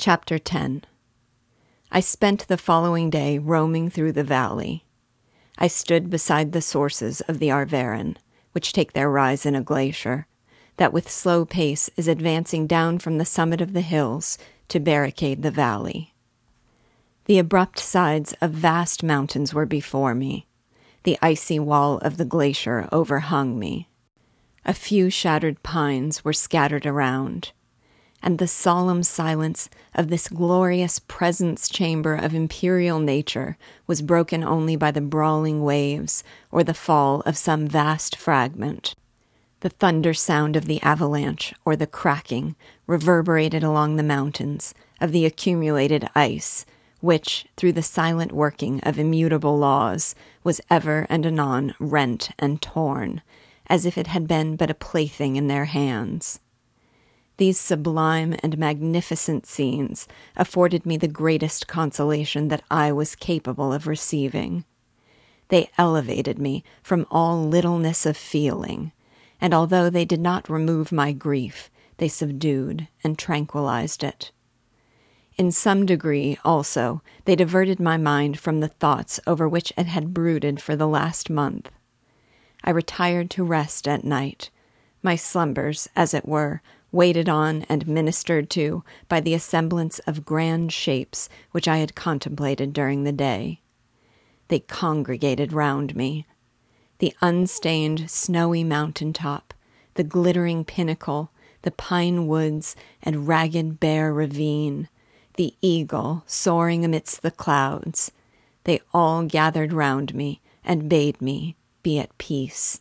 Chapter 10 I spent the following day roaming through the valley. I stood beside the sources of the Arveiron, which take their rise in a glacier, that with slow pace is advancing down from the summit of the hills to barricade the valley. The abrupt sides of vast mountains were before me. The icy wall of the glacier overhung me. A few shattered pines were scattered around and the solemn silence of this glorious presence chamber of imperial nature was broken only by the brawling waves or the fall of some vast fragment. The thunder sound of the avalanche or the cracking reverberated along the mountains of the accumulated ice, which, through the silent working of immutable laws, was ever and anon rent and torn, as if it had been but a plaything in their hands. These sublime and magnificent scenes afforded me the greatest consolation that I was capable of receiving. They elevated me from all littleness of feeling, and although they did not remove my grief, they subdued and tranquilized it. In some degree, also, they diverted my mind from the thoughts over which it had brooded for the last month. I retired to rest at night, my slumbers, as it were, waited on and ministered to by the assemblance of grand shapes which I had contemplated during the day. They congregated round me. The unstained, snowy mountain top, the glittering pinnacle, the pine woods and ragged, bare ravine, the eagle soaring amidst the clouds, they all gathered round me and bade me be at peace.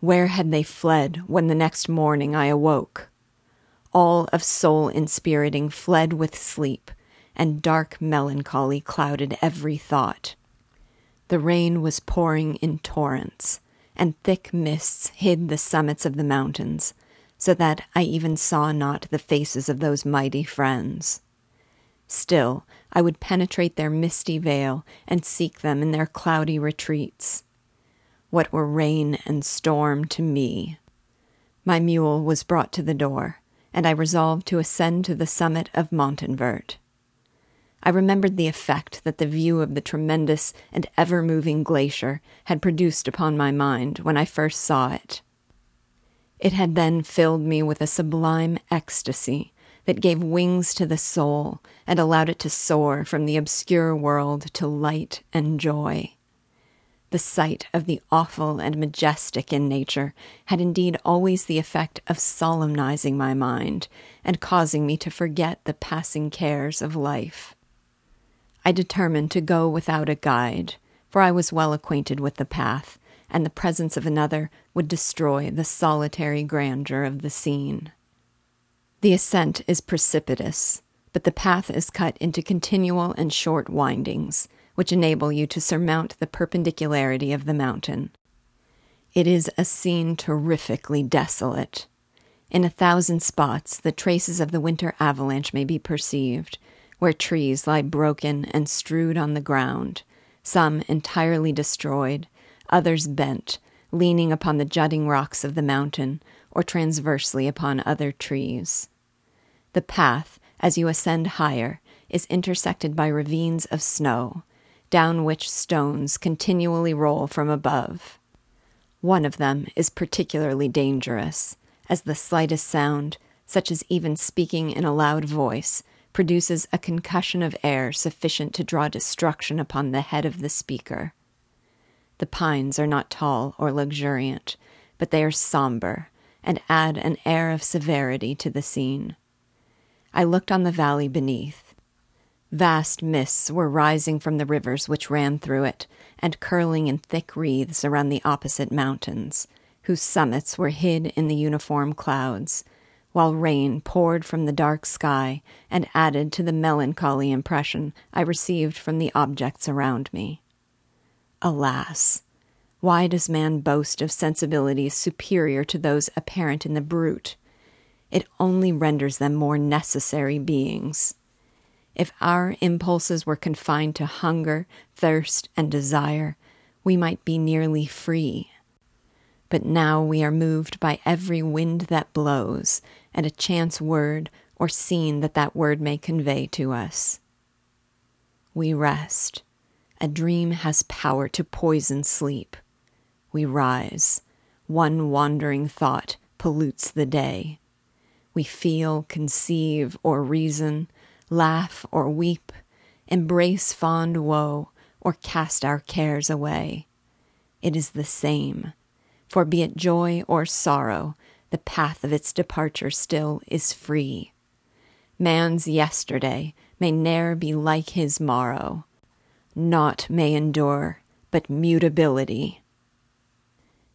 Where had they fled when the next morning I awoke? All of soul inspiriting fled with sleep, and dark melancholy clouded every thought. The rain was pouring in torrents, and thick mists hid the summits of the mountains, so that I even saw not the faces of those mighty friends. Still, I would penetrate their misty veil and seek them in their cloudy retreats what were rain and storm to me. My mule was brought to the door, and I resolved to ascend to the summit of Montanvert. I remembered the effect that the view of the tremendous and ever moving glacier had produced upon my mind when I first saw it. It had then filled me with a sublime ecstasy that gave wings to the soul and allowed it to soar from the obscure world to light and joy. The sight of the awful and majestic in nature had indeed always the effect of solemnizing my mind and causing me to forget the passing cares of life. I determined to go without a guide, for I was well acquainted with the path, and the presence of another would destroy the solitary grandeur of the scene. The ascent is precipitous, but the path is cut into continual and short windings which enable you to surmount the perpendicularity of the mountain. It is a scene terrifically desolate. In a thousand spots, the traces of the winter avalanche may be perceived, where trees lie broken and strewed on the ground, some entirely destroyed, others bent, leaning upon the jutting rocks of the mountain or transversely upon other trees. The path, as you ascend higher, is intersected by ravines of snow, down which stones continually roll from above. One of them is particularly dangerous, as the slightest sound, such as even speaking in a loud voice, produces a concussion of air sufficient to draw destruction upon the head of the speaker. The pines are not tall or luxuriant, but they are somber and add an air of severity to the scene. I looked on the valley beneath Vast mists were rising from the rivers which ran through it, and curling in thick wreaths around the opposite mountains, whose summits were hid in the uniform clouds, while rain poured from the dark sky and added to the melancholy impression I received from the objects around me. Alas! Why does man boast of sensibilities superior to those apparent in the brute? It only renders them more necessary beings. If our impulses were confined to hunger, thirst, and desire, we might be nearly free. But now we are moved by every wind that blows, and a chance word, or scene that that word may convey to us. We rest. A dream has power to poison sleep. We rise. One wandering thought pollutes the day. We feel, conceive, or reason, laugh or weep, embrace fond woe, or cast our cares away. It is the same, for be it joy or sorrow, the path of its departure still is free. Man's yesterday may ne'er be like his morrow. Naught may endure but mutability.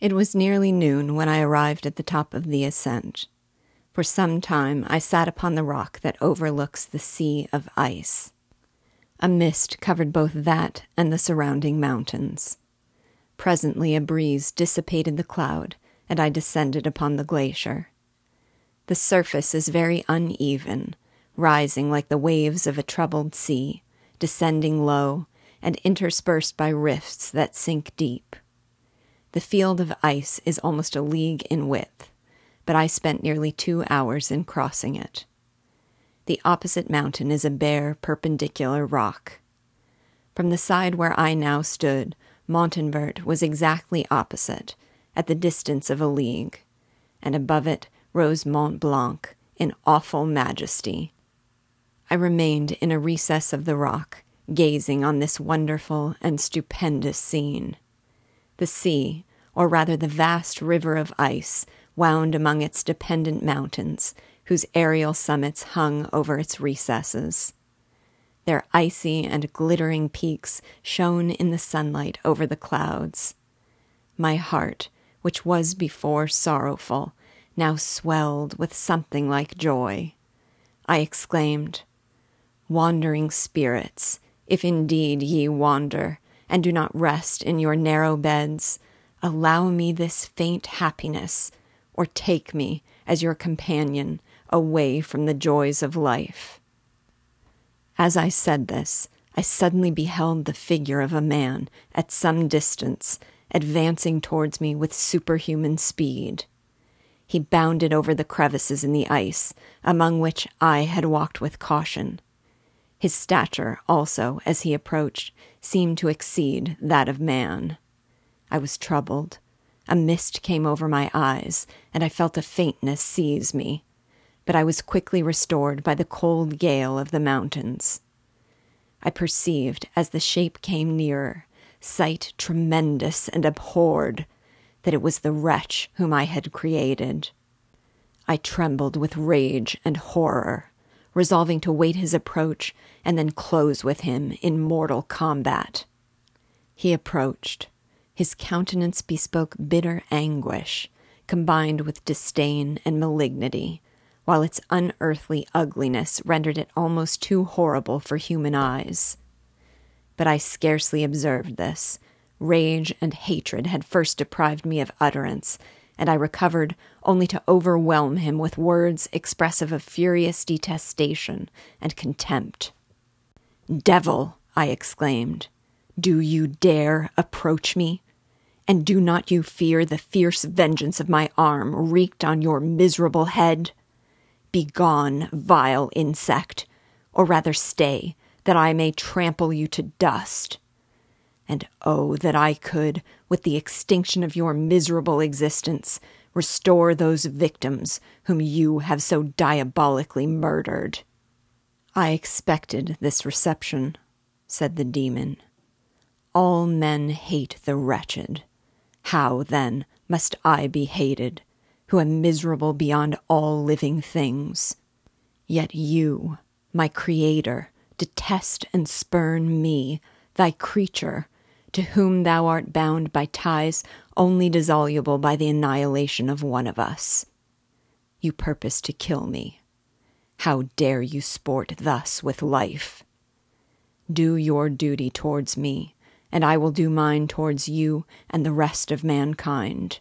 It was nearly noon when I arrived at the top of the ascent. For some time I sat upon the rock that overlooks the sea of ice. A mist covered both that and the surrounding mountains. Presently a breeze dissipated the cloud, and I descended upon the glacier. The surface is very uneven, rising like the waves of a troubled sea, descending low, and interspersed by rifts that sink deep. The field of ice is almost a league in width, but I spent nearly two hours in crossing it. The opposite mountain is a bare, perpendicular rock. From the side where I now stood, Montanvert was exactly opposite, at the distance of a league, and above it rose Mont Blanc in awful majesty, I remained in a recess of the rock, gazing on this wonderful and stupendous scene. The sea, or rather the vast river of ice, wound among its dependent mountains, whose aerial summits hung over its recesses. Their icy and glittering peaks shone in the sunlight over the clouds. My heart, which was before sorrowful, now swelled with something like joy. I exclaimed, Wandering spirits, if indeed ye wander, and do not rest in your narrow beds, allow me this faint happiness, or take me, as your companion, away from the joys of life. As I said this, I suddenly beheld the figure of a man at some distance, advancing towards me with superhuman speed. He bounded over the crevices in the ice, among which I had walked with caution. His stature, also, as he approached, seemed to exceed that of man. I was troubled. A mist came over my eyes, and I felt a faintness seize me. But I was quickly restored by the cold gale of the mountains. I perceived, as the shape came nearer, sight tremendous and abhorred, that it was the wretch whom I had created. I trembled with rage and horror resolving to wait his approach and then close with him in mortal combat. He approached. His countenance bespoke bitter anguish, combined with disdain and malignity, while its unearthly ugliness rendered it almost too horrible for human eyes. But I scarcely observed this. Rage and hatred had first deprived me of utterance, and I recovered only to overwhelm him with words expressive of furious detestation and contempt. Devil, I exclaimed, do you dare approach me? And do not you fear the fierce vengeance of my arm wreaked on your miserable head? Begone, vile insect, or rather stay, that I may trample you to dust. And oh, that I could, with the extinction of your miserable existence, restore those victims whom you have so diabolically murdered. I expected this reception, said the demon. All men hate the wretched. How, then, must I be hated, who am miserable beyond all living things? Yet you, my Creator, detest and spurn me, thy creature, to whom thou art bound by ties only dissoluble by the annihilation of one of us. You purpose to kill me. How dare you sport thus with life? Do your duty towards me, and I will do mine towards you and the rest of mankind.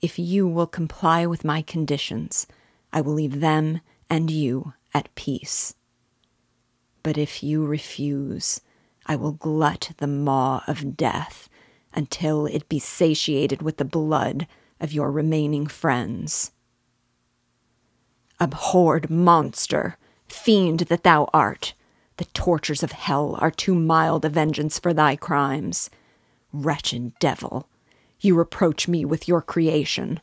If you will comply with my conditions, I will leave them and you at peace. But if you refuse, I will glut the maw of death until it be satiated with the blood of your remaining friends. Abhorred monster, fiend that thou art, the tortures of hell are too mild a vengeance for thy crimes. Wretched devil, you reproach me with your creation.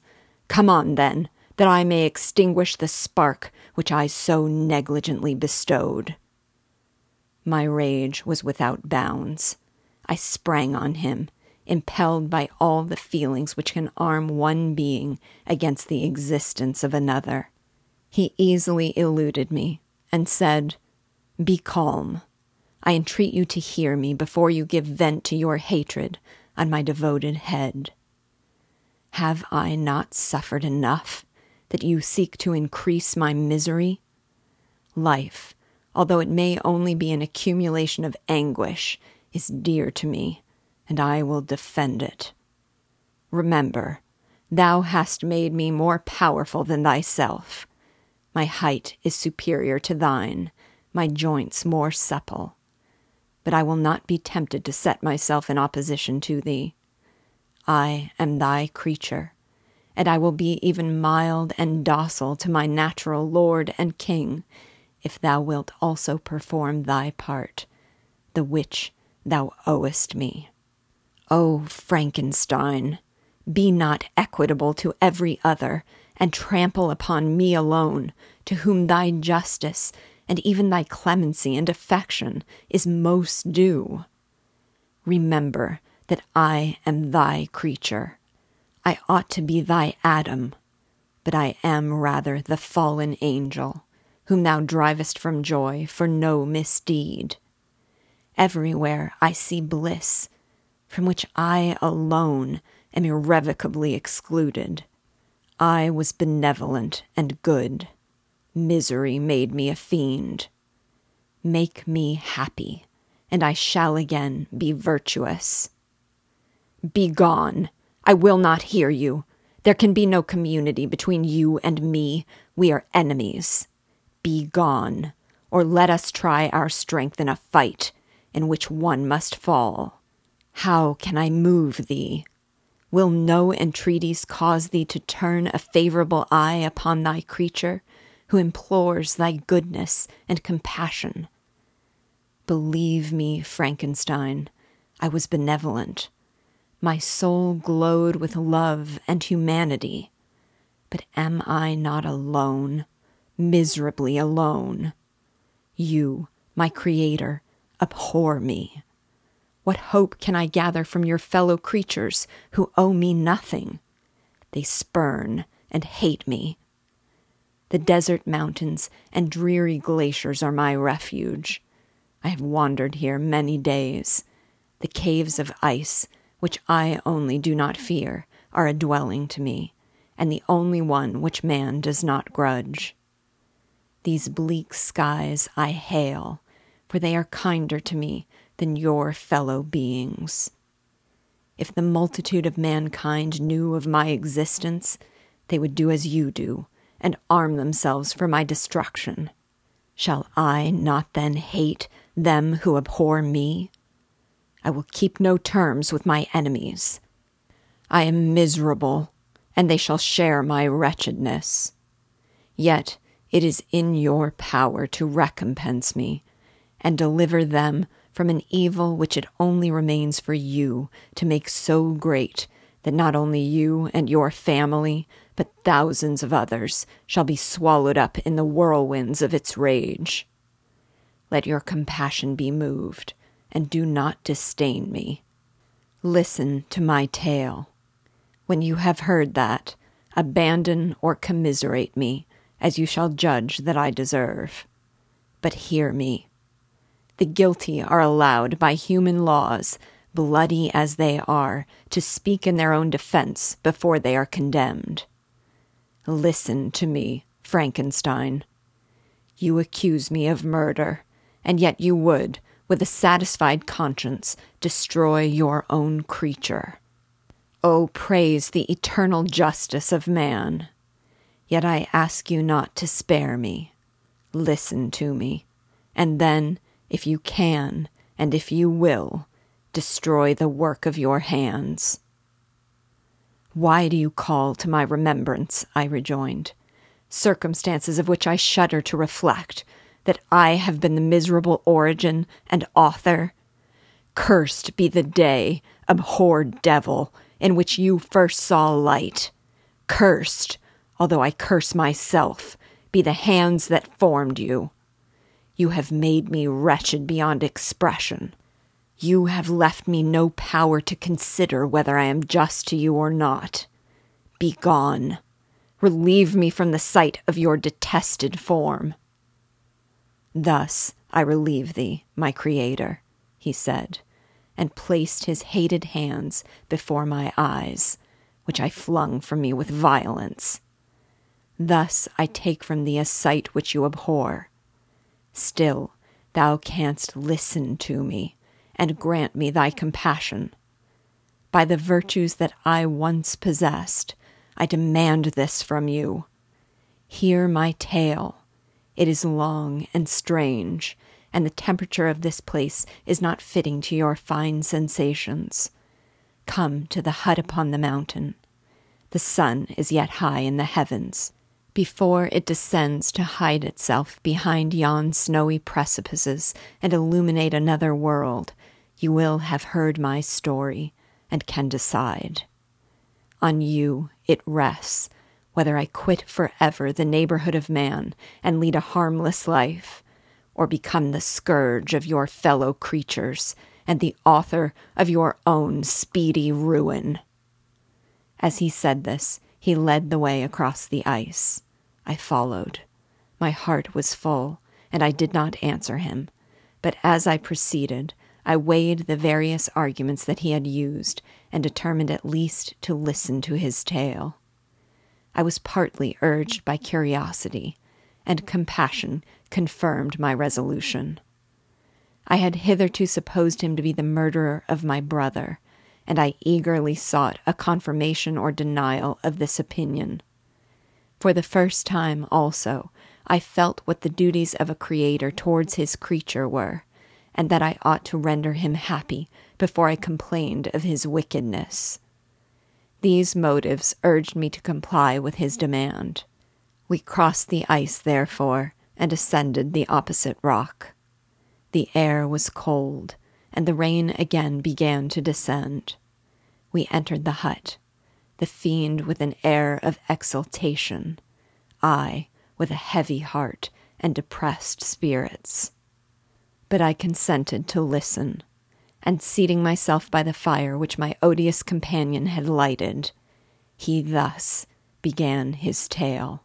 Come on, then, that I may extinguish the spark which I so negligently bestowed. My rage was without bounds. I sprang on him, impelled by all the feelings which can arm one being against the existence of another. He easily eluded me and said, Be calm. I entreat you to hear me before you give vent to your hatred on my devoted head. Have I not suffered enough that you seek to increase my misery? Life, although it may only be an accumulation of anguish, is dear to me, and I will defend it. Remember, thou hast made me more powerful than thyself. My height is superior to thine, my joints more supple. But I will not be tempted to set myself in opposition to thee. I am thy creature, and I will be even mild and docile to my natural lord and king, if thou wilt also perform thy part, the which thou owest me. O Frankenstein, be not equitable to every other, and trample upon me alone, to whom thy justice and even thy clemency and affection is most due. Remember that I am thy creature. I ought to be thy Adam, but I am rather the fallen angel, whom thou drivest from joy for no misdeed. Everywhere I see bliss, from which I alone am irrevocably excluded. I was benevolent and good. Misery made me a fiend. Make me happy, and I shall again be virtuous. Begone! I will not hear you. There can be no community between you and me. We are enemies. Begone, or let us try our strength in a fight in which one must fall. How can I move thee? Will no entreaties cause thee to turn a favorable eye upon thy creature, who implores thy goodness and compassion? Believe me, Frankenstein, I was benevolent my soul glowed with love and humanity. But am I not alone, miserably alone? You, my Creator, abhor me. What hope can I gather from your fellow creatures who owe me nothing? They spurn and hate me. The desert mountains and dreary glaciers are my refuge. I have wandered here many days. The caves of ice which I only do not fear, are a dwelling to me, and the only one which man does not grudge. These bleak skies I hail, for they are kinder to me than your fellow beings. If the multitude of mankind knew of my existence, they would do as you do, and arm themselves for my destruction. Shall I not then hate them who abhor me? I will keep no terms with my enemies. I am miserable, and they shall share my wretchedness. Yet it is in your power to recompense me and deliver them from an evil which it only remains for you to make so great that not only you and your family, but thousands of others shall be swallowed up in the whirlwinds of its rage. Let your compassion be moved and do not disdain me. Listen to my tale. When you have heard that, abandon or commiserate me, as you shall judge that I deserve. But hear me. The guilty are allowed by human laws, bloody as they are, to speak in their own defense before they are condemned. Listen to me, Frankenstein. You accuse me of murder, and yet you would, with a satisfied conscience, destroy your own creature. Oh, praise the eternal justice of man! Yet I ask you not to spare me. Listen to me, and then, if you can, and if you will, destroy the work of your hands. Why do you call to my remembrance? I rejoined. circumstances of which I shudder to reflect, that I have been the miserable origin and author. Cursed be the day, abhorred devil, in which you first saw light. Cursed, although I curse myself, be the hands that formed you. You have made me wretched beyond expression. You have left me no power to consider whether I am just to you or not. Begone. Relieve me from the sight of your detested form. Thus I relieve thee, my Creator, he said, and placed his hated hands before my eyes, which I flung from me with violence. Thus I take from thee a sight which you abhor. Still thou canst listen to me, and grant me thy compassion. By the virtues that I once possessed, I demand this from you. Hear my tale. It is long and strange, and the temperature of this place is not fitting to your fine sensations. Come to the hut upon the mountain. The sun is yet high in the heavens. Before it descends to hide itself behind yon snowy precipices and illuminate another world, you will have heard my story and can decide. On you it rests whether I quit forever the neighborhood of man and lead a harmless life, or become the scourge of your fellow creatures and the author of your own speedy ruin. As he said this, he led the way across the ice. I followed. My heart was full, and I did not answer him. But as I proceeded, I weighed the various arguments that he had used, and determined at least to listen to his tale. I was partly urged by curiosity, and compassion confirmed my resolution. I had hitherto supposed him to be the murderer of my brother, and I eagerly sought a confirmation or denial of this opinion. For the first time, also, I felt what the duties of a creator towards his creature were, and that I ought to render him happy before I complained of his wickedness. These motives urged me to comply with his demand. We crossed the ice, therefore, and ascended the opposite rock. The air was cold, and the rain again began to descend. We entered the hut, the fiend with an air of exultation, I with a heavy heart and depressed spirits. But I consented to listen and seating myself by the fire which my odious companion had lighted, he thus began his tale.